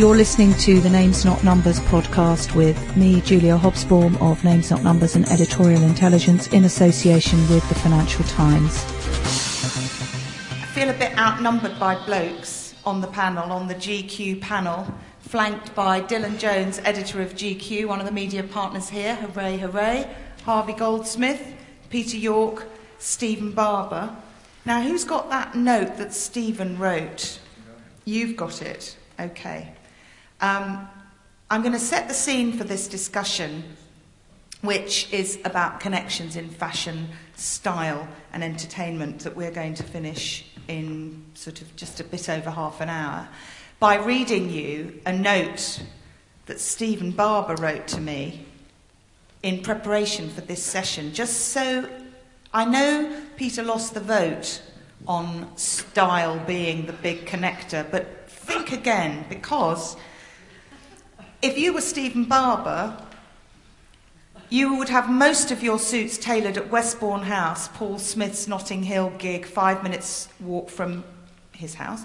You're listening to the Names Not Numbers podcast with me, Julia Hobsbawm of Names Not Numbers and Editorial Intelligence in association with the Financial Times. I feel a bit outnumbered by blokes on the panel, on the GQ panel, flanked by Dylan Jones, editor of GQ, one of the media partners here. Hooray, hooray. Harvey Goldsmith, Peter York, Stephen Barber. Now, who's got that note that Stephen wrote? You've got it. Okay. Um, I'm going to set the scene for this discussion, which is about connections in fashion, style, and entertainment that we're going to finish in sort of just a bit over half an hour, by reading you a note that Stephen Barber wrote to me in preparation for this session, just so I know Peter lost the vote on style being the big connector, but think again because if you were Stephen Barber, you would have most of your suits tailored at Westbourne House, Paul Smith's Notting Hill gig, five minutes walk from his house.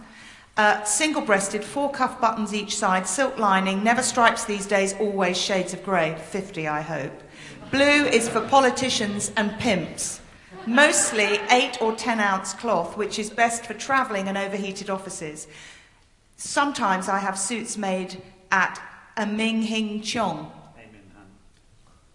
Uh, single breasted, four cuff buttons each side, silk lining, never stripes these days, always shades of grey, 50, I hope. Blue is for politicians and pimps. Mostly 8 or 10 ounce cloth, which is best for travelling and overheated offices. Sometimes I have suits made at a Ming Hing Chong.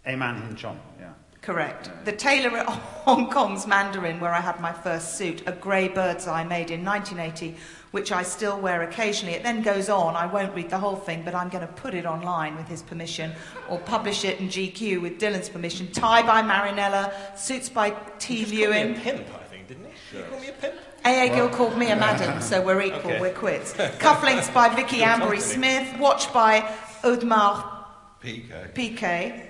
Aman Hin Chong, yeah. Correct. The tailor at Hong Kong's Mandarin, where I had my first suit, a grey bird's eye made in 1980, which I still wear occasionally. It then goes on. I won't read the whole thing, but I'm going to put it online with his permission, or publish it in GQ with Dylan's permission. Tie by Marinella, suits by T. Lewin. pimp, I think, didn't he? Did you call me a pimp? AA Gill called me a madam, so we're equal, Okay. we're quits. Cufflinks by Vicky Ambery Smith, watch by Audemars PK. Piguet,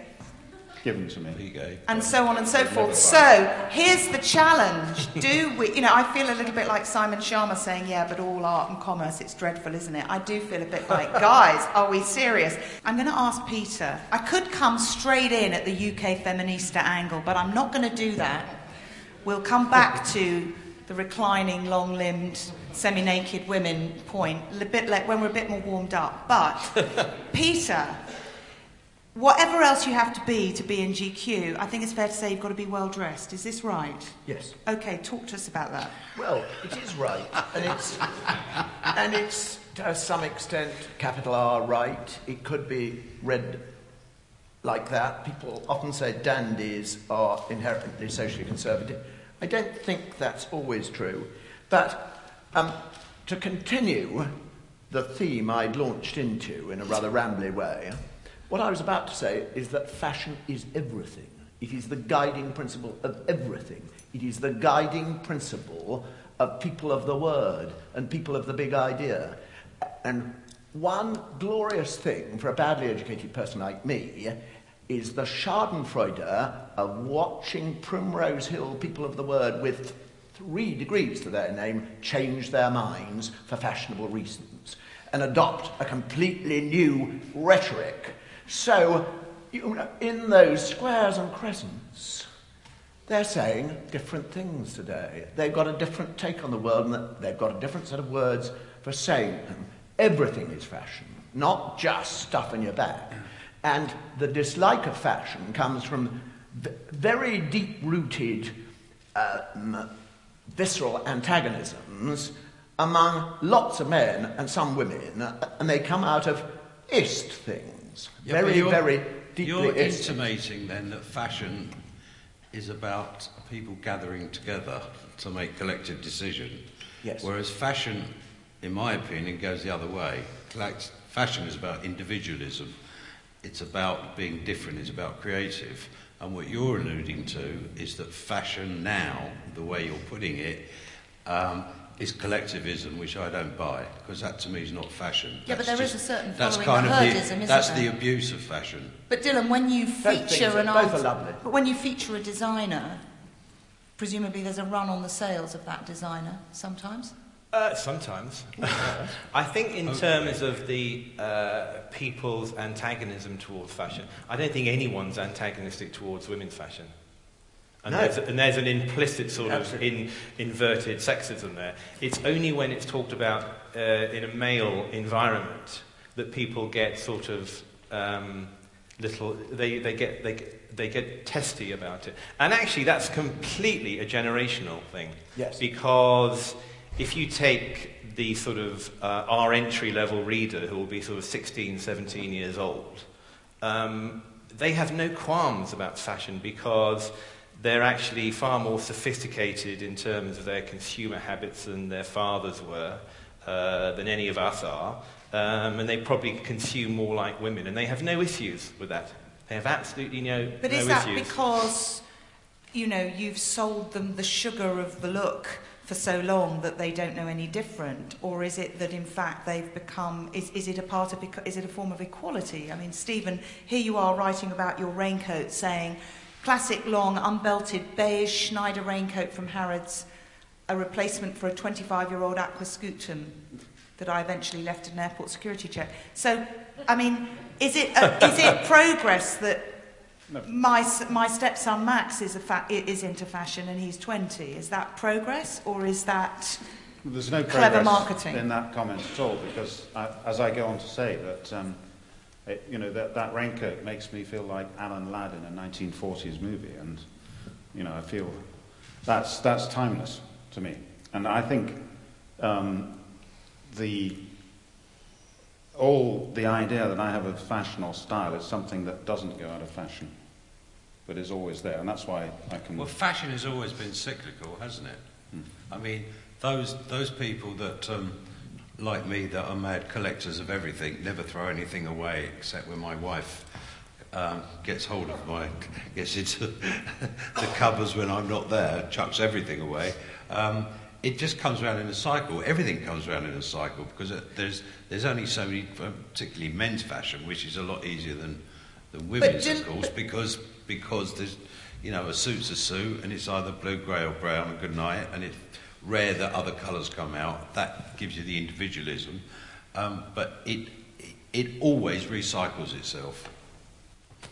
Given to me. PK. and so on and so forth. So here's the challenge. Do we, you know, I feel a little bit like Simon Schama saying, yeah, but all art and commerce, it's dreadful, isn't it? I do feel a bit like, guys, are we serious? I'm going to ask Peter. I could come straight in at the UK feminista angle, but I'm not going to do that. We'll come back to the reclining, long limbed, semi naked women point a bit like when we're a bit more warmed up. But, Peter, whatever else you have to be to be in GQ, I think it's fair to say you've got to be well dressed. Is this right? Yes. Okay, talk to us about that. Well, it is right, and it's and it's to some extent capital R right. It could be read like that. People often say dandies are inherently socially conservative. I don't think that's always true, but um, to continue the theme I'd launched into in a rather rambly way, what I was about to say is that fashion is everything. It is the guiding principle of everything. It is the guiding principle of people of the word and people of the big idea. And one glorious thing for a badly educated person like me is the schadenfreude of watching Primrose Hill people of the word with three degrees to their name change their minds for fashionable reasons and adopt a completely new rhetoric. So, you know, in those squares and crescents, they're saying different things today. They've got a different take on the world and they've got a different set of words for saying them. Everything is fashion, not just stuff in your bag. And the dislike of fashion comes from very deep rooted um, visceral antagonisms among lots of men and some women, and they come out of ist things. Yeah, very, you're- very deeply You're ist. intimating then that fashion is about people gathering together to make collective decision. Yes. Whereas fashion, in my opinion, goes the other way. Fashion is about individualism. It's about being different. It's about creative. And what you're alluding to is that fashion now, the way you're putting it, um, is collectivism, which I don't buy, because that to me is not fashion. Yeah, but That's there is just- a certain that's kind the of herdism, isn't That's there? the abuse of fashion. But Dylan, when you feature an both are art- lovely. but when you feature a designer, presumably there's a run on the sales of that designer sometimes. Uh, sometimes. I think in terms of the uh, people's antagonism towards fashion, I don't think anyone's antagonistic towards women's fashion. And, No. there's, and there's an implicit sort of in, inverted sexism there. It's only when it's talked about uh, in a male environment that people get sort of um, little, they, they, get, they, they get testy about it. And actually, that's completely a generational thing. Yes. Because if you take the sort of uh, our entry level reader who will be sort of 16, 17 years old, um, they have no qualms about fashion because they're actually far more sophisticated in terms of their consumer habits than their fathers were, uh, than any of us are. Um, and they probably consume more like women, and they have no issues with that. They have absolutely no, But no is that issues. because, you know, you've sold them the sugar of the look for so long that they don't know any different? Or is it that in fact they've become, is, is it a part of, is it a form of equality? I mean, Stephen, here you are writing about your raincoat saying, classic long unbelted beige Schneider raincoat from Harrods, a replacement for a 25 year old Aquascutum that I eventually left at an airport security check. So, I mean, is it, a, is it progress that No. my, my stepson Max is, a fa- is into fashion and he's 20? Is that progress or is that. There's no Clever progress marketing. in that comment at all because, I, as I go on to say, that um, it, you know that, that raincoat makes me feel like Alan Ladd in a 1940s movie, and you know I feel that's that's timeless to me, and I think um, the all the idea that I have of fashion or style is something that doesn't go out of fashion, but is always there, and that's why I can. Well, fashion has always been cyclical, hasn't it? I mean, those those people that, um, like me, that are mad collectors of everything, never throw anything away except when my wife um, gets hold of my, gets into the cupboards when I'm not there, chucks everything away. Um, it just comes around in a cycle. Everything comes around in a cycle because it, there's there's only so many, um, particularly men's fashion, which is a lot easier than than women's, of course, because because there's you know a suit's a suit and it's either blue, grey, or brown. And good night, and it's rare that other colours come out. That gives you the individualism, um, but it, it it always recycles itself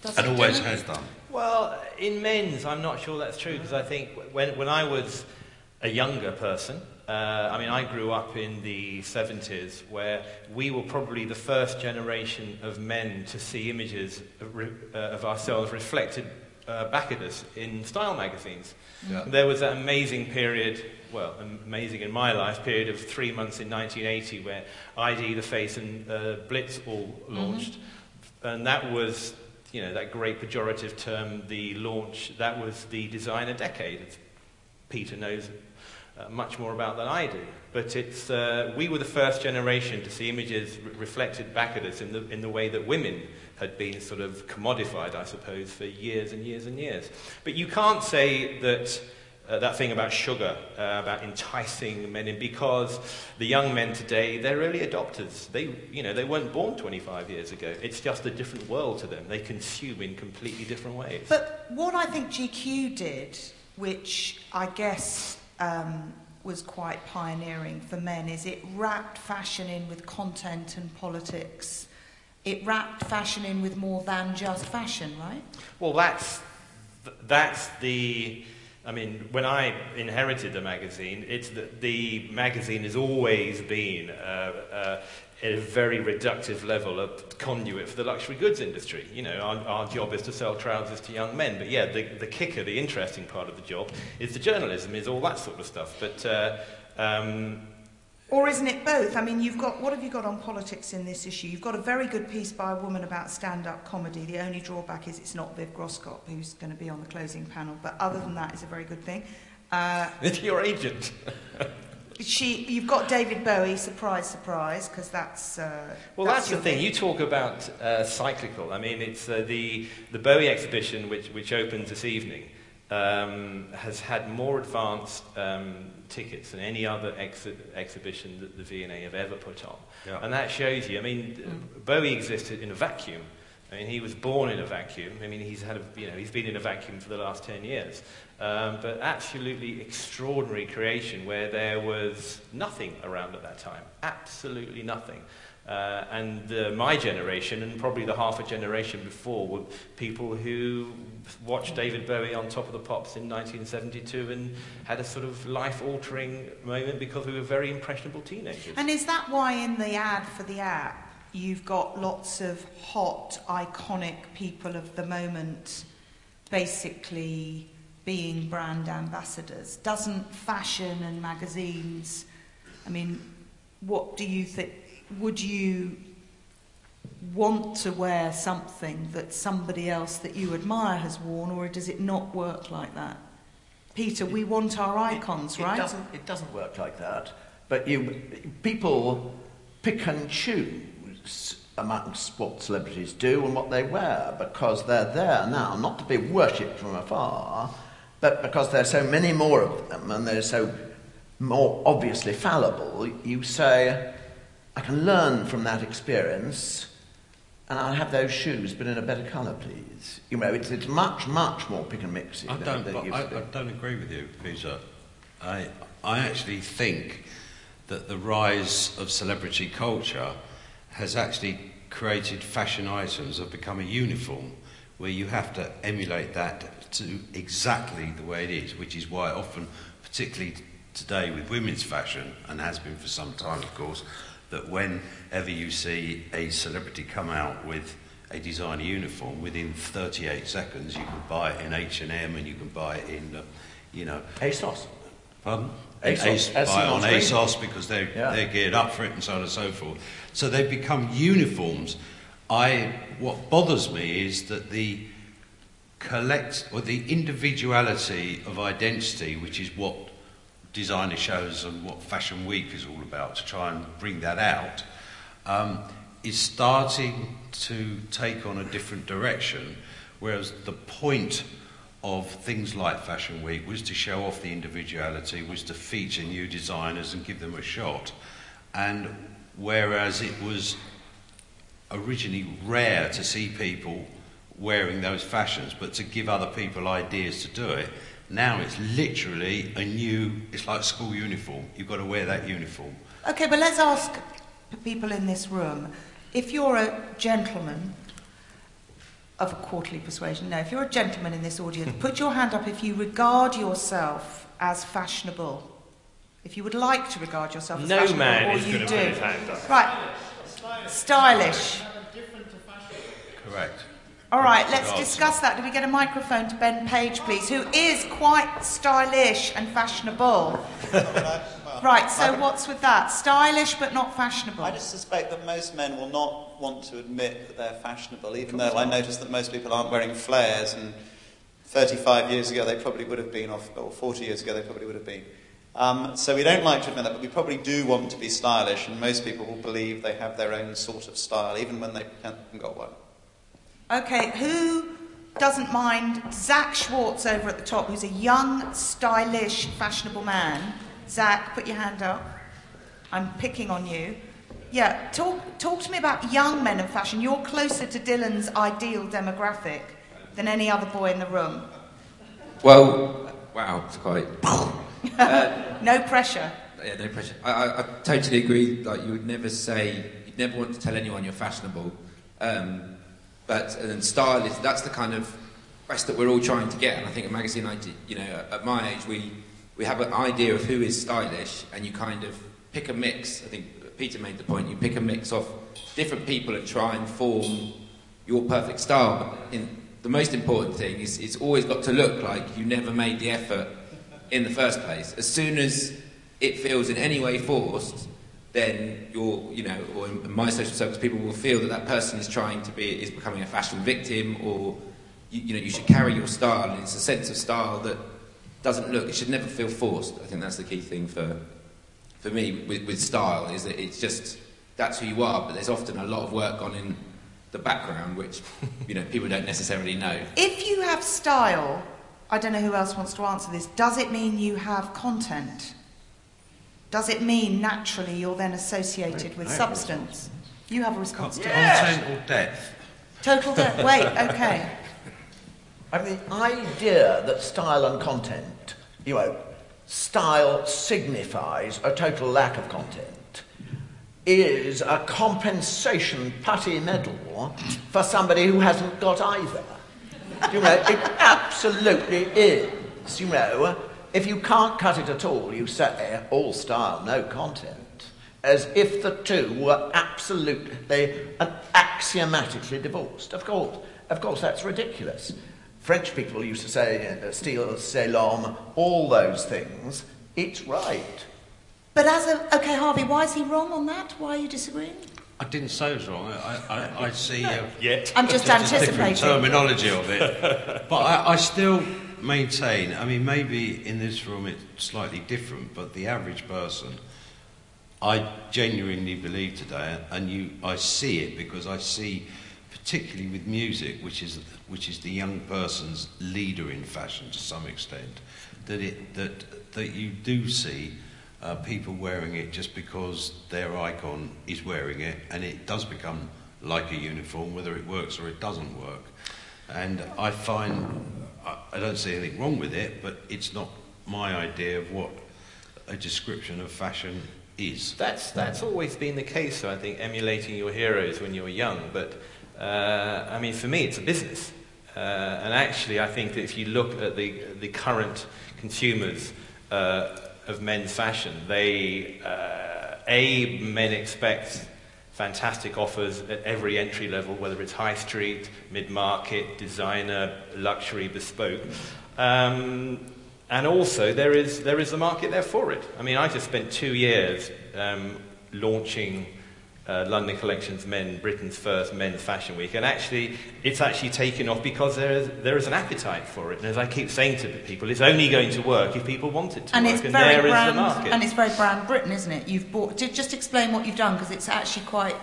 Does and it always do? has done. Well, in men's, I'm not sure that's true because I think when, when I was a younger person, uh, I mean, I grew up in the 70s where we were probably the first generation of men to see images of, re- uh, of ourselves reflected uh, back at us in style magazines. Yeah. There was that amazing period, well, amazing in my life, period of three months in 1980 where ID, The Face, and uh, Blitz all launched. And that was, you know, that great pejorative term, the launch, that was the designer decade. Peter knows uh, much more about than I do. But it's, uh, we were the first generation to see images re- reflected back at us in the, in the way that women had been sort of commodified, I suppose, for years and years and years. But you can't say that uh, that thing about sugar, uh, about enticing men in, because the young men today, they're early adopters. They, you know, they weren't born 25 years ago. It's just a different world to them. They consume in completely different ways. But what I think GQ did, which I guess um, was quite pioneering for men, is it wrapped fashion in with content and politics. It wrapped fashion in with more than just fashion, right? Well, that's th- that's the. I mean, when I inherited the magazine, it's the, the magazine has always been uh, uh, at a very reductive level of conduit for the luxury goods industry. You know, our, our job is to sell trousers to young men, but yeah, the, the kicker, the interesting part of the job, is the journalism, is all that sort of stuff. But uh, um, Or isn't it both? I mean, you've got what have you got on politics in this issue? You've got a very good piece by a woman about stand-up comedy. The only drawback is it's not Viv Groskop who's going to be on the closing panel, but other than that, it's a very good thing. Uh, it's your agent. she, you've got David Bowie. Surprise, surprise, because that's. Uh, Well, that's, the your thing. You talk about uh, cyclical. I mean, it's uh, the the Bowie exhibition, which which opens this evening, um, has had more advanced um, tickets than any other exhi- exhibition that the V&A have ever put on, Yeah. and that shows you. I mean, Bowie existed in a vacuum. I mean, he was born in a vacuum. I mean, he's had a, you know, he's been in a vacuum for the last 10 years. Um, but absolutely extraordinary creation where there was nothing around at that time. Absolutely nothing. Uh, and uh, my generation, and probably the half a generation before, were people who watched David Bowie on Top of the Pops in 1972 and had a sort of life altering moment because we were very impressionable teenagers. And is that why in the ad for the app you've got lots of hot, iconic people of the moment basically being brand ambassadors? Doesn't fashion and magazines, I mean, what do you think? Would you want to wear something that somebody else that you admire has worn, or does it not work like that? Peter, we want our icons, it, it right? Doesn't, it doesn't work like that. But you, people pick and choose amongst what celebrities do and what they wear because they're there now not to be worshipped from afar, but because there are so many more of them and they're so more obviously fallible, you say, I can learn from that experience and I'll have those shoes, but in a better colour, please. You know, it's, it's much, much more pick and mixy. I don't, than I. I don't agree with you, Peter. I, I actually think that the rise of celebrity culture has actually created fashion items that have become a uniform where you have to emulate that to exactly the way it is, which is why often, particularly today with women's fashion, and has been for some time, of course, that whenever you see a celebrity come out with a designer uniform, within 38 seconds you can buy it in H&M and you can buy it in, uh, you know, ASOS. Pardon? ASOS, Ace, as buy it on. ASOS because they're, Yeah. they're geared up for it and so on and so forth. So they've become uniforms. I, what bothers me is that the collect or the individuality of identity, which is what designer shows and what Fashion Week is all about, to try and bring that out, um, is starting to take on a different direction. Whereas the point of things like Fashion Week was to show off the individuality, was to feature new designers and give them a shot. And whereas it was originally rare to see people wearing those fashions, but to give other people ideas to do it, now it's literally a new, it's like school uniform. You've got to wear that uniform. Okay, but let's ask people in this room. If you're a gentleman of a quarterly persuasion, no, if you're a gentleman in this audience, put your hand up if you regard yourself as fashionable. If you would like to regard yourself as fashionable, No fashionable, man or is you gonna do. put his hand up. Right. Stylish. Correct. All right, let's discuss that. Do we get a microphone to Ben Page, please, who is quite stylish and fashionable? right, so what's with that? Stylish but not fashionable. I just suspect that most men will not want to admit that they're fashionable, even though I notice that most people aren't wearing flares, and 35 years ago they probably would have been, or 40 years ago they probably would have been. Um, so we don't like to admit that, but we probably do want to be stylish, and most people will believe they have their own sort of style, even when they haven't got one. Okay, who doesn't mind Zach Schwartz over at the top, who's a young, stylish, fashionable man? Zach, put your hand up. I'm picking on you. Yeah, talk, talk to me about young men and fashion. You're closer to Dylan's ideal demographic than any other boy in the room. Well, wow, it's quite. No pressure. Yeah, no pressure. I, I, I totally agree. Like you would never say, you'd never want to tell anyone you're fashionable. Um, but and then style is that's the kind of quest that we're all trying to get. And I think a magazine, I did- you know, at my age, we we have an idea of who is stylish, and you kind of pick a mix. I think Peter made the point. You pick a mix of different people and try and form your perfect style. But in, the most important thing is it's always got to look like you never made the effort in the first place. As soon as it feels in any way forced, then you're, you know, or in my social circles, people will feel that that person is trying to be, is becoming a fashion victim, or you, you know, you should carry your style, and it's a sense of style that doesn't look, it should never feel forced. I think that's the key thing for, for me with, with style, is that it's just, that's who you are, but there's often a lot of work gone in the background, which, you know, people don't necessarily know. If you have style, I don't know who else wants to answer this, does it mean you have content? Does it mean naturally you're then associated with I have substance? You have a response to that. Content or depth? Total death. Wait, okay. I mean, the idea that style and content, you know, style signifies a total lack of content is a compensation putty medal for somebody who hasn't got either. You know, it absolutely is. You know, if you can't cut it at all, you say all style, no content. As if the two were absolutely and axiomatically divorced. Of course, of course, that's ridiculous. French people used to say uh, style, c'est l'homme, all those things. It's right. But as a okay, Harvey, why is he wrong on that? Why are you disagreeing? I didn't say it was wrong. I, I, I see uh, Yet. I'm just, just a different anticipating. terminology of it. but I, I still maintain, I mean, maybe in this room it's slightly different, but the average person, I genuinely believe today, and you, I see it because I see, particularly with music, which is, which is the young person's leader in fashion to some extent, that, it, that, that you do see uh, people wearing it just because their icon is wearing it, and it does become like a uniform, whether it works or it doesn't work. And I find, I, I don't see anything wrong with it, but it's not my idea of what a description of fashion is. That's, that's always been the case, though, I think, emulating your heroes when you were young. But, uh, I mean, for me, it's a business. Uh, and actually, I think that if you look at the, the current consumers uh, of men's fashion, they, uh, A, men expect fantastic offers at every entry level, whether it's high street, mid market, designer, luxury, bespoke. Um, and also, there is, there is a market there for it. I mean, I just spent two years um, launching uh, London Collections Men, Britain's first men's fashion week, and actually, it's actually taken off because there is, there is an appetite for it. And as I keep saying to people, it's only going to work if people want it to and work, it's and very there is brand, the market. and it's very brand Britain, isn't it? You've bought. Just explain what you've done because it's actually quite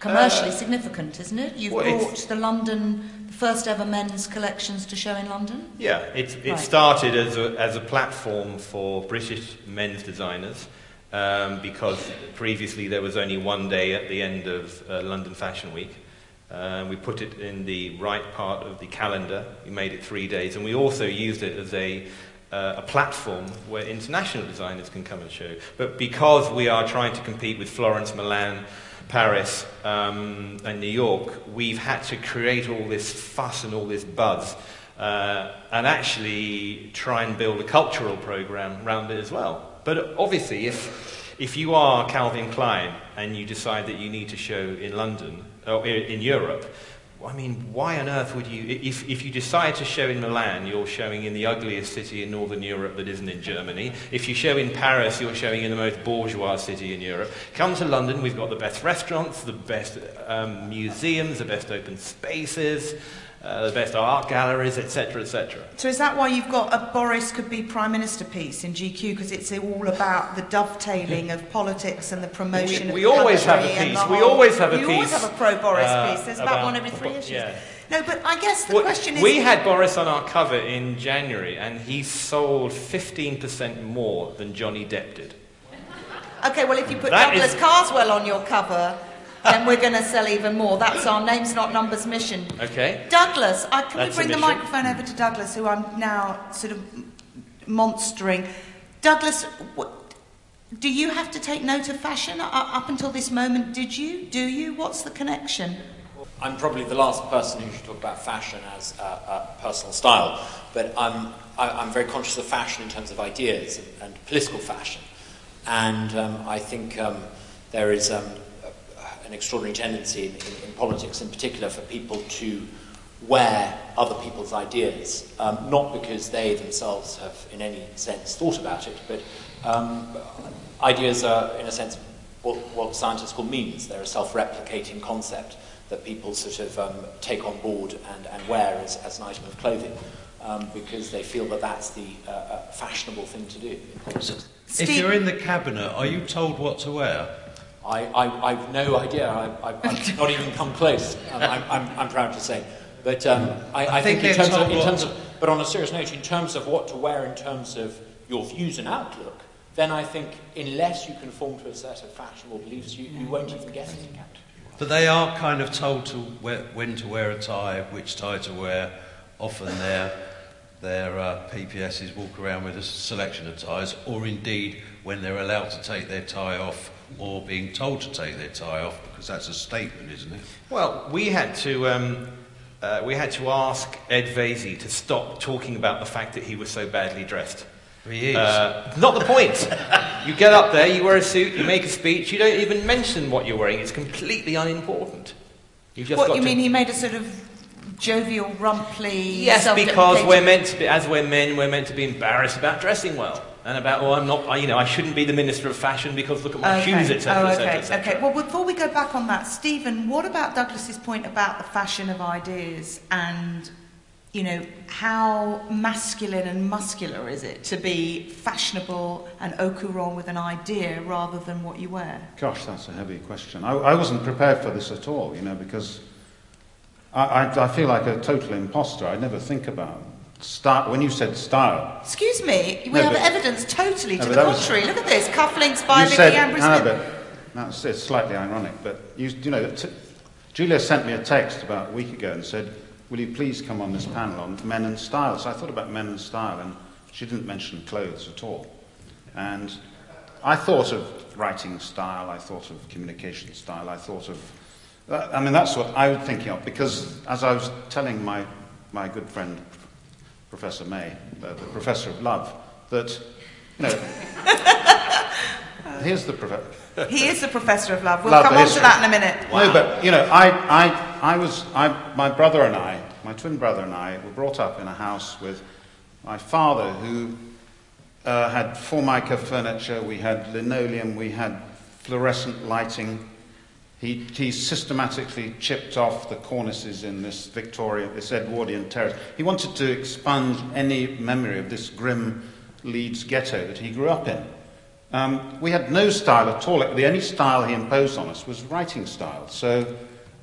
commercially significant, isn't it? You've Uh, well, brought the London, the first ever men's collections to show in London. Yeah, it, it Right. started as a, as a platform for British men's designers um, because previously there was only one day at the end of uh, London Fashion Week. Um, we put it in the right part of the calendar. We made it three days, and we also used it as a uh, a platform where international designers can come and show. But because we are trying to compete with Florence, Milan, Paris, um, and New York, we've had to create all this fuss and all this buzz. Uh, and actually try and build a cultural program around it as well. But obviously, if, if you are Calvin Klein and you decide that you need to show in London, or in Europe, I mean, why on earth would you, if, if you decide to show in Milan, you're showing in the ugliest city in Northern Europe that isn't in Germany. If you show in Paris, you're showing in the most bourgeois city in Europe. Come to London, we've got the best restaurants, the best um, museums, the best open spaces, uh, the best art galleries, etc., etc. So is that why you've got a Boris could be prime minister piece in GQ because it's all about the dovetailing of politics and the promotion We- we of the always have a piece. the We always have a piece. you always have a pro Boris uh, piece. There's about, about- one every three issues. yeah. No, but I guess the Well, question is we had Boris on our cover in January, and he sold 15% more than Johnny Depp did. Okay, well, if you put That Douglas is- Carswell on your cover, then we're going to sell even more. That's our names, not numbers mission. Okay? Douglas, I, can That's we bring the microphone over to Douglas, who I'm now sort of monstering? Douglas, what, do you have to take note of fashion? U- up until this moment, did you? Do you? What's the connection? I'm probably the last person who should talk about fashion as a, a personal style, but I'm, I, I'm very conscious of fashion in terms of ideas and, and political fashion. And um, I think um, there is um, a- an extraordinary tendency in, in, in politics, in particular, for people to wear other people's ideas, um, not because they themselves have in any sense thought about it, but um, ideas are, in a sense, what, what scientists call memes. They're a self-replicating concept that people sort of um, take on board and, and wear as, as an item of clothing um, because they feel that that's the uh, uh, fashionable thing to do. If you're in the cabinet, are you told what to wear? I, I, I've no idea. I, I, I've not even come close. Um, I'm, I'm, I'm proud to say. But um, I, I, I think think, in terms, of, in terms of, but on a serious note, in terms of what to wear, in terms of your views and outlook, then I think unless you conform to a set of fashionable beliefs, you, you won't even get it. But they are kind of told to wear, when to wear a tie, which tie to wear. Often their, their uh, PPSs walk around with a selection of ties, or indeed when they're allowed to take their tie off or being told to take their tie off, because that's a statement, isn't it? Well, we had to. Um, uh, we had to ask Ed Vaizey to stop talking about the fact that he was so badly dressed. He is. Uh, not the point. you get up there, you wear a suit, you make a speech, you don't even mention what you're wearing. It's completely unimportant. You've just What got you to... mean? He made a sort of jovial, rumply. Yes, because we're meant to be, as we're men, we're meant to be embarrassed about dressing well. And about, oh, I'm not, you know, I shouldn't be the Minister of Fashion because look at my Okay. shoes, etc., oh, etc., okay. etc. Okay. Well, before we go back on that, Stephen, what about Douglas's point about the fashion of ideas and, you know, how masculine and muscular is it to be fashionable and au courant with an idea rather than what you wear? Gosh, that's a heavy question. I, I wasn't prepared for this at all, you know, because I, I, I feel like a total imposter. I never think about style. When you said style, Excuse me, we No, have evidence totally No, to the that was- contrary. Look at this, cufflinks by Vicky Hannah, Smith. but that's it's slightly ironic, but you, you know, t- Julia sent me a text about a week ago and said, "Will you please come on this panel on men and style?" So I thought about men and style, and she didn't mention clothes at all. And I thought of writing style, I thought of communication style, I thought of. Uh, I mean, that's what I was thinking of because, as I was telling my my good friend Professor May, uh, the professor of love, that you know. Here's the professor. He is the professor of love. We'll Love come on to that in a minute. No, but you know, I, I, I was, I, my brother and I, my twin brother and I, were brought up in a house with my father, who uh, had formica furniture. We had linoleum. We had fluorescent lighting. He, he systematically chipped off the cornices in this this Edwardian terrace. He wanted to expunge any memory of this grim Leeds ghetto that he grew up in. Um, we had no style at all. The only style he imposed on us was writing style. So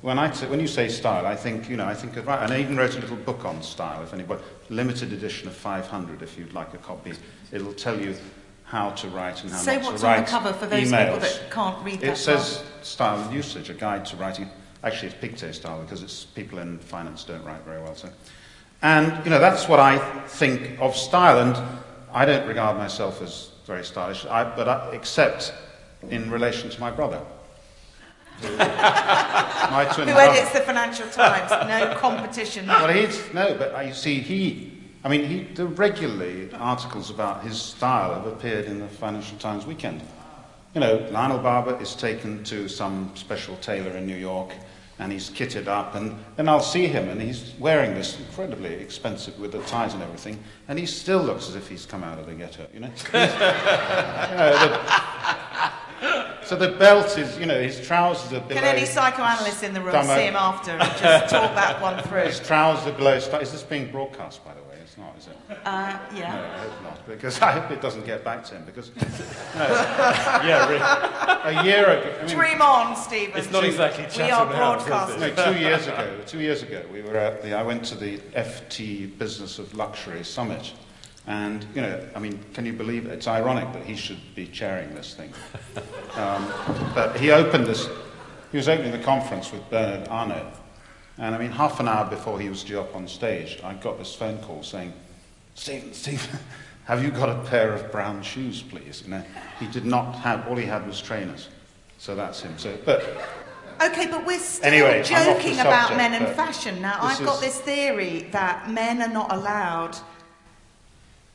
when, I t- when you say style, I think, you know, I think of, and I even wrote a little book on style, if anybody, limited edition of 500, if you'd like a copy. It'll tell you how to write and how to write. Say not what's on the cover for those people emails. that can't read that It says style and usage, a guide to writing. Actually, it's pigtail style because it's people in finance don't write very well. So, and you know that's what I think of style, and I don't regard myself as very stylish, I, but I, except in relation to my brother. my twin Who brother. edits the Financial Times? No competition. Well, he's no, but you see, he. I mean, he, the regularly articles about his style have appeared in the Financial Times weekend. You know, Lionel Barber is taken to some special tailor in New York, and he's kitted up, and then I'll see him, and he's wearing this incredibly expensive with the ties and everything, and he still looks as if he's come out of the ghetto. You know. You know, the- so the belt is, you know, his trousers are below. Can any psychoanalyst in the room Dumbo. see him after and just talk that one through? His trousers are below. Is this being broadcast, by the way? It's not, is it? Uh, No. I hope not, because I hope it doesn't get back to him. Because, no, yeah, really, a year ago. I mean, Dream on, Stephen. It's not exactly We are Chatham House, is it? broadcasting. no, two years ago. Two years ago, we were at the. I went to the FT Business of Luxury Summit, and you know, I mean, can you believe it? It's ironic that he should be chairing this thing. Um, but he opened this. He was opening the conference with Bernard Arnault, and I mean, half an hour before he was due up on stage, I got this phone call saying, "Stephen, Stephen." Have you got a pair of brown shoes, please? You know, he did not have. All he had was trainers, so that's him. So, but Okay, but we're still Anyway, I'm off the joking about men and fashion. Now, I've got this theory that men are not allowed,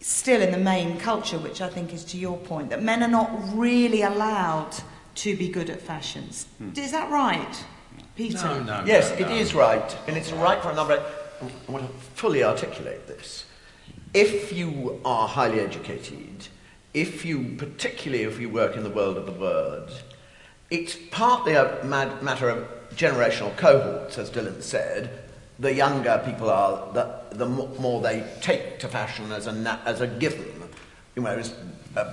still in the main culture, which I think is to your point, that men are not really allowed to be good at fashions. Hmm. Is that right, Peter? No, no. Yes, no, it is right, and it's right for a number. Of, I want to fully articulate this. If you are highly educated, if you, particularly if you work in the world of the word, it's partly a matter of generational cohorts, as Dylan said. The younger people are, the, the more they take to fashion as a, as a given, you know,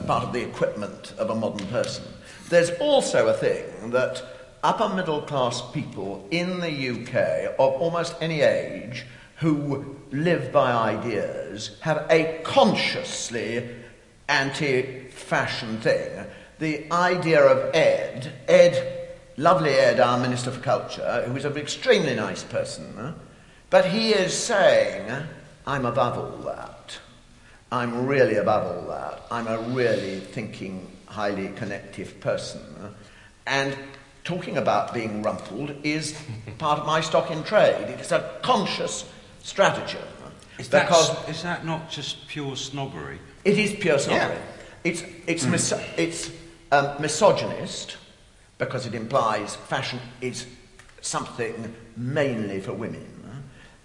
part of the equipment of a modern person. There's also a thing that upper middle class people in the UK of almost any age who live by ideas have a consciously anti fashion thing. The idea of Ed, Ed, lovely Ed, our Minister for Culture, who is an extremely nice person, but he is saying, I'm above all that. I'm really above all that. I'm a really thinking highly connective person. And talking about being rumpled is part of my stock in trade. It is a conscious stratagem. Is that, is that not just pure snobbery? it is pure snobbery. It's, it's, mis- it's um, misogynist because it implies fashion is something mainly for women.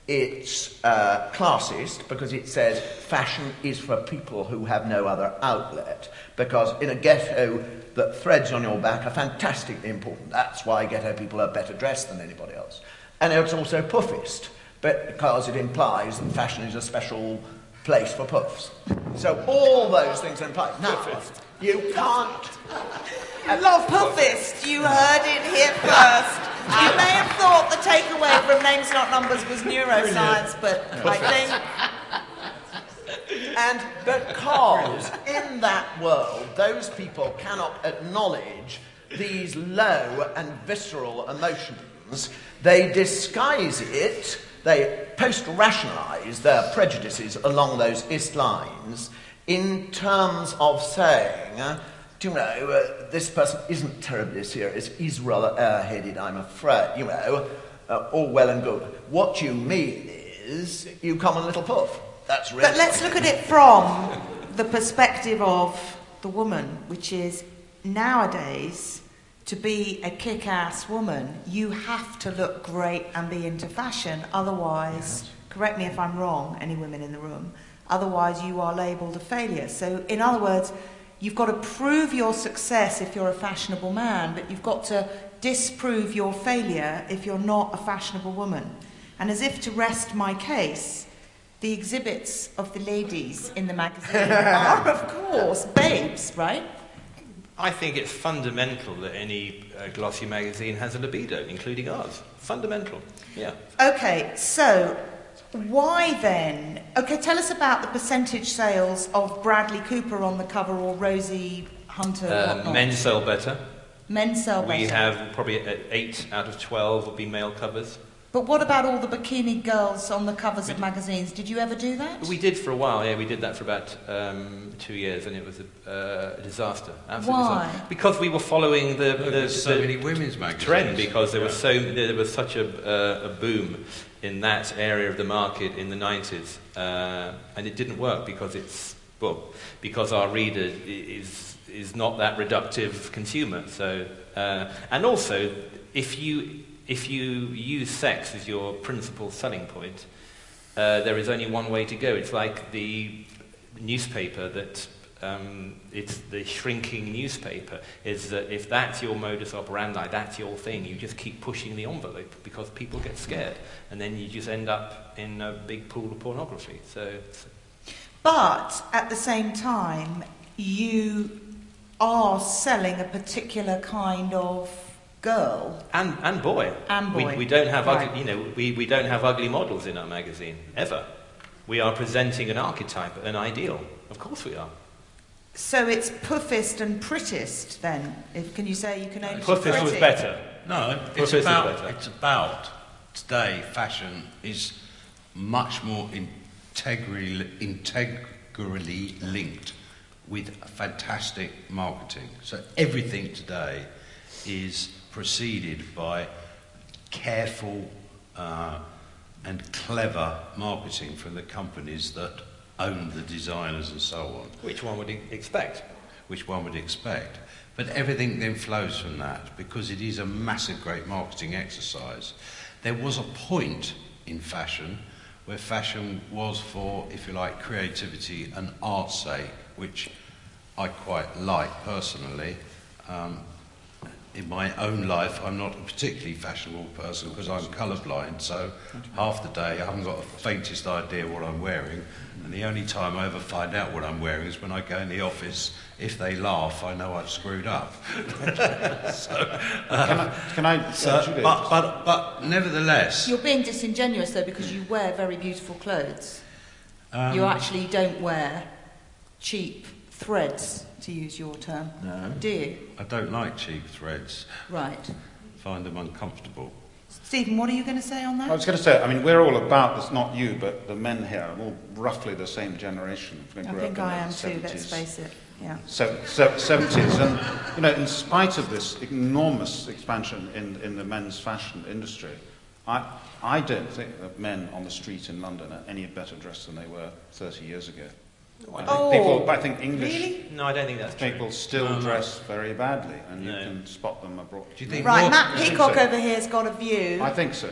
it's uh, classist because it says fashion is for people who have no other outlet. Because in a ghetto, that threads on your back are fantastically important. That's why ghetto people are better dressed than anybody else. And it's also puffist because it implies that fashion is a special place for puffs. So all those things are implied. Now, puffist. you can't. Love puffist. You heard it here first. You may have thought the takeaway from Names Not Numbers was neuroscience, but I think And because in that world, those people cannot acknowledge these low and visceral emotions, they disguise it, they post rationalize their prejudices along those ist lines in terms of saying, do you know, uh, this person isn't terribly serious, he's rather airheaded, I'm afraid, you know, uh, all well and good. What you mean is, you common little puff. That's really. But let's look at it from the perspective of the woman, which is nowadays to be a kick ass woman, you have to look great and be into fashion. Otherwise, correct me if I'm wrong, any women in the room, otherwise you are labelled a failure. So, in other words, you've got to prove your success if you're a fashionable man, but you've got to disprove your failure if you're not a fashionable woman. And as if to rest my case, the exhibits of the ladies in the magazine are, of course, babes, right? I think it's fundamental that any uh, glossy magazine has a libido, including ours. Fundamental. Yeah. Okay, so why then? Okay, tell us about the percentage sales of Bradley Cooper on the cover or Rosie Hunter. Uh, men sell better. Men sell better. We have probably uh, eight out of twelve will be male covers. But what about all the bikini girls on the covers of magazines? Did you ever do that? We did for a while, yeah. We did that for about um, two years, and it was a, uh, a disaster. Absolute Why? disaster. Because we were following the, the, There's so the many women's magazines. trend. Because there was so there was such a, uh, a boom in that area of the market in the 90s, uh, and it didn't work because it's well because our reader is is not that reductive consumer. So uh, and also if you if you use sex as your principal selling point, uh, there is only one way to go. It's like the newspaper that um, it's the shrinking newspaper. Is that if that's your modus operandi, that's your thing. You just keep pushing the envelope because people get scared, and then you just end up in a big pool of pornography. So But at the same time, you are selling a particular kind of girl. and and boy, And boy. We, we don't have Right. ugly, you know we, we don't have ugly models in our magazine ever. We are presenting an archetype, an ideal. Of course we are. So it's puffist and prettiest then. If, can you say you can only be Puffist was better. No, it's is about, better. it's about today fashion is much more integrally, integrally linked with fantastic marketing. So everything today is preceded by careful uh, and clever marketing from the companies that own the designers and so on Which one would expect? which one would expect. But everything then flows from that because it is a massive, great marketing exercise. There was a point in fashion where fashion was for, if you like, creativity and art's sake, which I quite like personally. Um, in my own life, I'm not a particularly fashionable person because I'm colourblind, so half the day I haven't got the faintest idea what I'm wearing. And the only time I ever find out what I'm wearing is when I go in the office. If they laugh, I know I've screwed up. so, Can I, can I so, uh, but, but, but nevertheless, You're being disingenuous though because you wear very beautiful clothes. um, you actually don't wear cheap threads, to use your term. No. Do you? I don't like cheap threads. Right. Find them uncomfortable. Stephen, what are you going to say on that? I was going to say, I mean, we're all about this, not you, but the men here, are all roughly the same generation. I think I the am too, let's face it. Yeah. se- se- 70s. And, you know, in spite of this enormous expansion in, in the men's fashion industry, I, I don't think that men on the street in London are any better dressed than they were 30 years ago. I think, Oh, people, I think English Really? No, I don't think that's true. people still No, no. dress very badly, and you can spot them abroad. Do you think Right, more- Matt Peacock so. over here has got a view. I think so.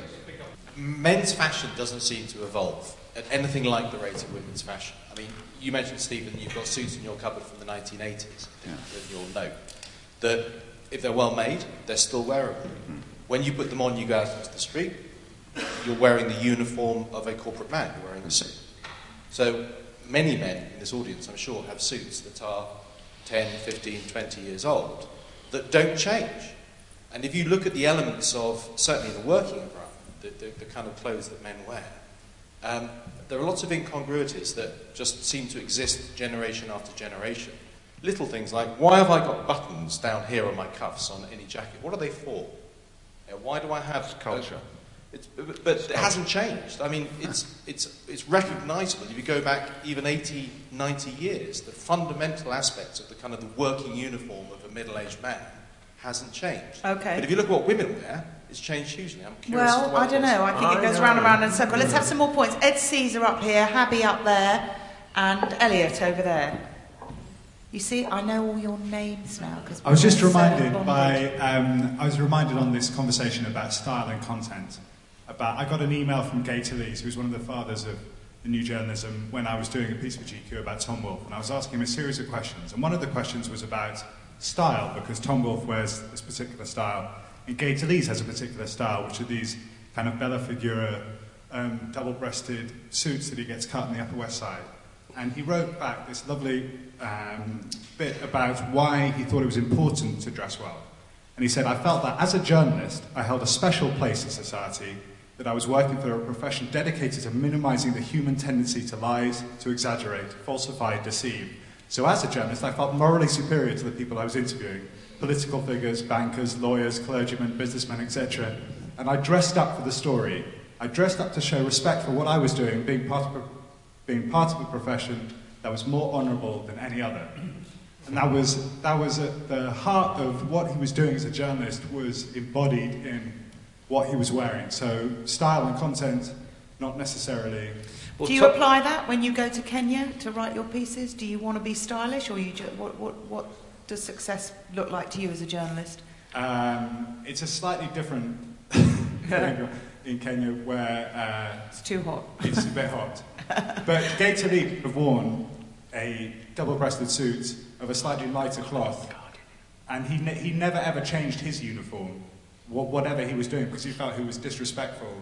Men's fashion doesn't seem to evolve at anything like the rate of women's fashion. I mean, you mentioned, Stephen, you've got suits in your cupboard from the 1980s, Yeah. that you'll know That if they're well made, they're still wearable. Mm-hmm. When you put them on, you go out into the street, you're wearing the uniform of a corporate man, you're wearing a suit. So many men in this audience, I'm sure, have suits that are 10, 15, 20 years old that don't change. And if you look at the elements of, certainly in the working environment, the, the, the kind of clothes that men wear, um, there are lots of incongruities that just seem to exist generation after generation. Little things like, why have I got buttons down here on my cuffs on any jacket? What are they for? Why do I have culture. It's, but, but it hasn't changed. I mean, it's, it's, it's recognisable. If you go back even 80, 90 years, the fundamental aspects of the kind of the working uniform of a middle-aged man hasn't changed. Okay. But if you look at what women wear, it's changed hugely. I'm curious. Well, I don't know. I think I it goes know. round and round in a circle. Let's have some more points. Ed Caesar up here, Harvey up there, and Elliot over there. You see, I know all your names now because I was just reminded by, um, I was reminded on this conversation about style and content. About, I got an email from Gay Talese, was one of the fathers of the new journalism, when I was doing a piece for GQ about Tom Wolfe, and I was asking him a series of questions. And one of the questions was about style, because Tom Wolfe wears this particular style, and Gay Talese has a particular style, which are these kind of Bella Figura, um, double-breasted suits that he gets cut in the Upper West Side. And he wrote back this lovely um, bit about why he thought it was important to dress well. And he said, I felt that as a journalist, I held a special place in society, that I was working for a profession dedicated to minimizing the human tendency to lie, to exaggerate, falsify, deceive. So as a journalist, I felt morally superior to the people I was interviewing political figures, bankers, lawyers, clergymen, businessmen, etc. And I dressed up for the story. I dressed up to show respect for what I was doing, being part of a, being part of a profession that was more honourable than any other. And that was, that was at the heart of what he was doing as a journalist was embodied in what he was wearing. So style and content, not necessarily. Well, Do you to- apply that when you go to Kenya to write your pieces? Do you want to be stylish, or you ju- what, what, what does success look like to you as a journalist? Um, it's a slightly different in Kenya where uh, It's too hot. it's a bit hot. But Gay Talese have worn a double-breasted suit of a slightly lighter cloth, and he, ne- he never ever changed his uniform, wha- whatever he was doing, because he felt he was disrespectful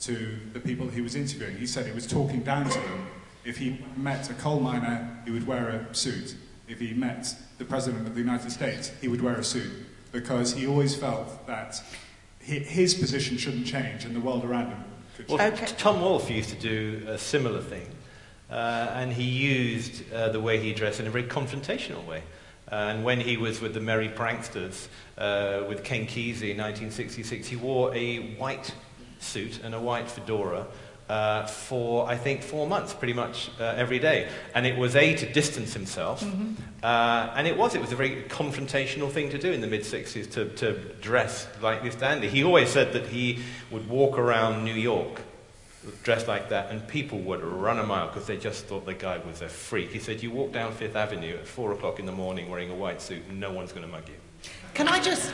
to the people he was interviewing. He said he was talking down to them. If he met a coal miner, he would wear a suit. If he met the President of the United States, he would wear a suit, because he always felt that hi- his position shouldn't change and the world around him could change. Well, Okay. Tom Wolfe used to do a similar thing, uh, and he used uh, the way he dressed in a very confrontational way. Uh, and when he was with the Merry Pranksters, uh, with Ken Kesey in 1966, he wore a white suit and a white fedora uh, for, I think, four months, pretty much uh, every day. And it was A, to distance himself, uh, and it was, it was a very confrontational thing to do in the mid-60s, to, to dress like this dandy. He always said that he would walk around New York dressed like that, and people would run a mile because they just thought the guy was a freak. He said, You walk down Fifth Avenue at four o'clock in the morning wearing a white suit, no one's going to mug you. Can I just,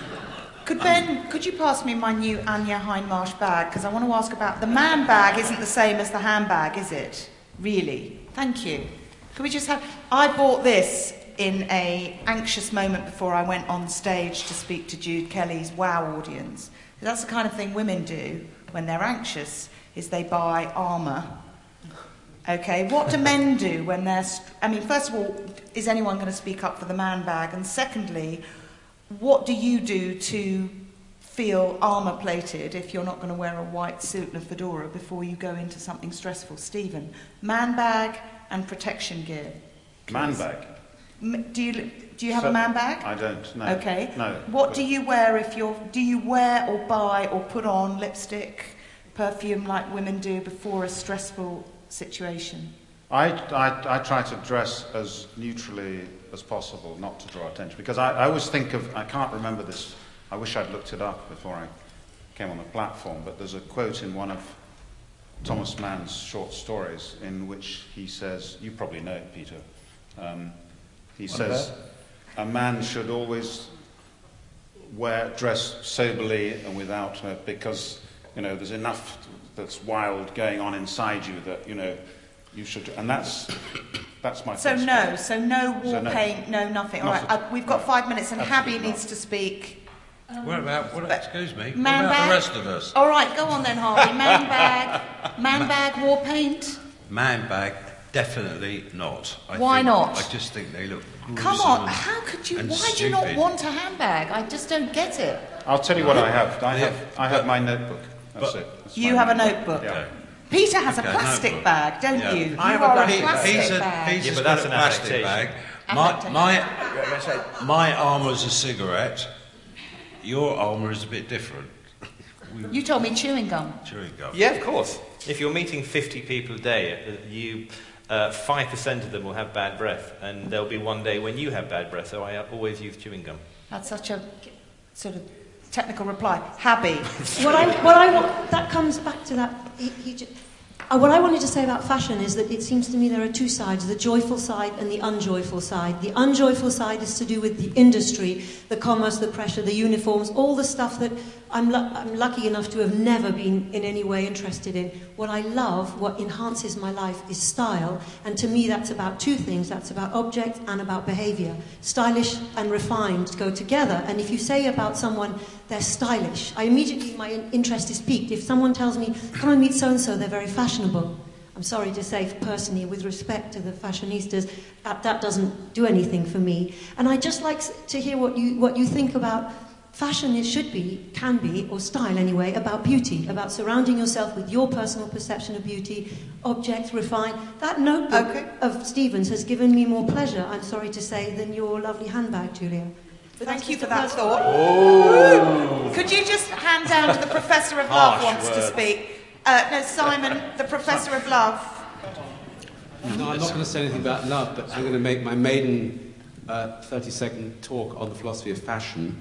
could um, Ben, could you pass me my new Anya Hindmarch bag? Because I want to ask about, the man bag isn't the same as the handbag, is it? Really? Thank you. Could we just have, I bought this in a anxious moment before I went on stage to speak to Jude Kelly's WOW audience. That's the kind of thing women do when they're anxious, is they buy armour. Okay, what do men do when they're... St- I mean, first of all, is anyone going to speak up for the man bag? And secondly, what do you do to feel armour plated if you're not going to wear a white suit and a fedora before you go into something stressful? Stephen, man bag and protection gear. Man bag. Do you, do you have So- a man bag? I don't know. Okay. No. What do you wear if you're. Do you wear or buy or put on lipstick, perfume like women do before a stressful situation? I, I, I try to dress as neutrally as possible not to draw attention. Because I, I always think of, I can't remember this, I wish I'd looked it up before I came on the platform, but there's a quote in one of Thomas Mann's short stories in which he says, you probably know it, Peter. Um, he What says, a man should always wear, dress soberly and without, uh, because, you know, there's enough that's wild going on inside you that, you know, you should, and that's, that's my So no, point. so no war So no. paint, no nothing. All Not right, uh, we've got no. five minutes, and Absolutely Harvey needs to speak. What about, what, But- excuse me, what about bag? the rest of us? All right, go on then, Harvey. Man bag, man bag, war paint. Man bag, definitely not. I Why think- not? I just think they look Come on, how could you? and Why do you not want a handbag? I just don't get it. I'll tell you what I have. I have, I have my notebook. That's but- it. That's You my have a notebook. Yeah. Peter has Okay, a plastic notebook. bag, don't Yeah. you? I you have a are plastic a bag. plastic Peter, bag. Peter's Yeah, but got that's a an plastic affectation. bag. My, Affectation. my, I say, my armour's a cigarette. Your armour is a bit different. You told me chewing gum. Chewing gum. Yeah, of course. If you're meeting 50 people a day, uh, you uh, 5% of them will have bad breath, and there'll be one day when you have bad breath, so I always use chewing gum. That's such a sort of technical reply. Habby. what I, what I want, that comes back to that. He, he just, Uh, what I wanted to say about fashion is that it seems to me there are two sides the joyful side and the unjoyful side. The unjoyful side is to do with the industry, the commerce, the pressure, the uniforms, all the stuff that I'm, lu- I'm lucky enough to have never been in any way interested in. What I love, what enhances my life, is style. And to me, that's about two things that's about object and about behavior. Stylish and refined go together. And if you say about someone, they're stylish, I immediately, my interest is piqued. If someone tells me, come and meet so and so, they're very fashionable. I'm sorry to say, personally, with respect to the fashionistas, that, that doesn't do anything for me. And I'd just like to hear what you, what you think about fashion. It should be, can be, or style anyway, about beauty, about surrounding yourself with your personal perception of beauty, objects, refine. That notebook Okay. of Stevens has given me more pleasure, I'm sorry to say, than your lovely handbag, Julia. But Thank you for that personal- thought. Oh. Could you just hand down to the Professor of Love Harsh wants to speak? Uh, no, Simon, the Professor of Love. No, I'm not going to say anything about love, but I'm going to make my maiden uh, 30 second talk on the philosophy of fashion.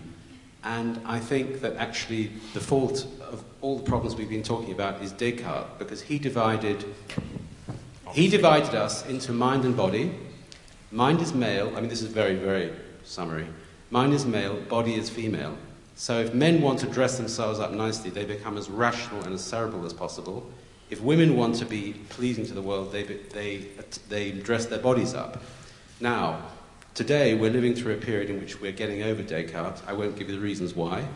And I think that actually the fault of all the problems we've been talking about is Descartes, because he divided, he divided us into mind and body. Mind is male, I mean, this is very, very summary. Mind is male, body is female. So if men want to dress themselves up nicely, they become as rational and as cerebral as possible. If women want to be pleasing to the world, they, they, they dress their bodies up. Now, today we're living through a period in which we're getting over Descartes. I won't give you the reasons why.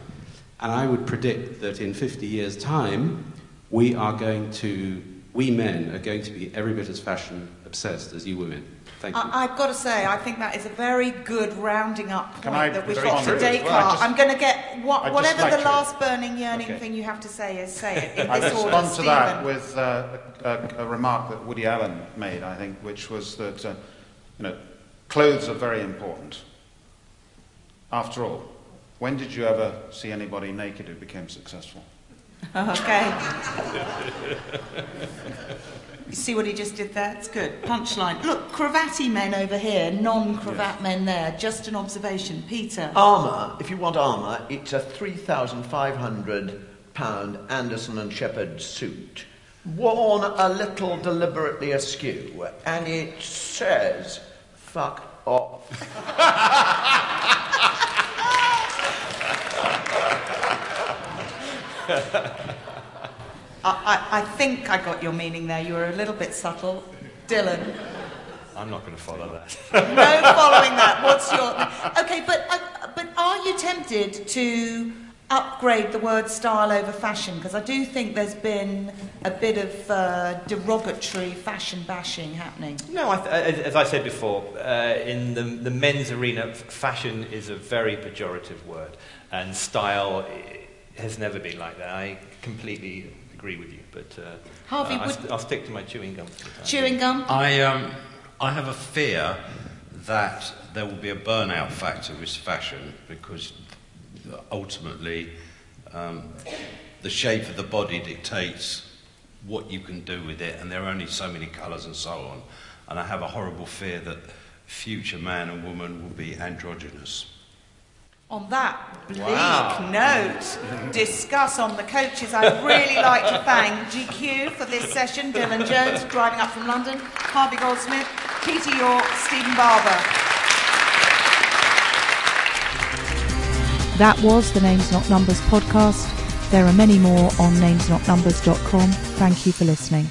And I would predict that in 50 years' time, we are going to, we men are going to be every bit as fashion obsessed as you women. Thank you. I, I've got to say, I think that is a very good rounding up point I that we've got true to as well? I Descartes. just- I'm going to get what, whatever like the to- last burning, yearning Okay. thing you have to say is. Say it in I this order, respond to that with uh, a, a remark that Woody Allen made, I think, which was that uh, you know, clothes are very important. After all, when did you ever see anybody naked who became successful? Okay. you see what he just did there? It's good. Punchline. Look, cravatty men over here, non-cravat men there. Just an observation. Peter. Armour, if you want armour, it's a £3,500 Anderson and Sheppard suit, worn a little deliberately askew, and it says, fuck off. I, I, I think I got your meaning there. You were a little bit subtle. Dylan. I'm not going to follow that. no following that. What's your. Okay, but, uh, but are you tempted to upgrade the word style over fashion? Because I do think there's been a bit of uh, derogatory fashion bashing happening. No, I th- as, as I said before, uh, in the, the men's arena, fashion is a very pejorative word, and style has never been like that. I completely agree with you, but uh, Harvey, uh, I, would I'll stick to my chewing gum. for the time Chewing gum? I, um, I have a fear that there will be a burnout factor with fashion because ultimately um, the shape of the body dictates what you can do with it, and there are only so many colours and so on. And I have a horrible fear that future man and woman will be androgynous. On that bleak Wow. note, discuss on the coaches. I'd really like to thank GQ for this session. Dylan Jones, driving up from London, Harvey Goldsmith, Peter York, Stephen Barber. That was the Names Not Numbers podcast. There are many more on namesnotnumbers.com. Thank you for listening.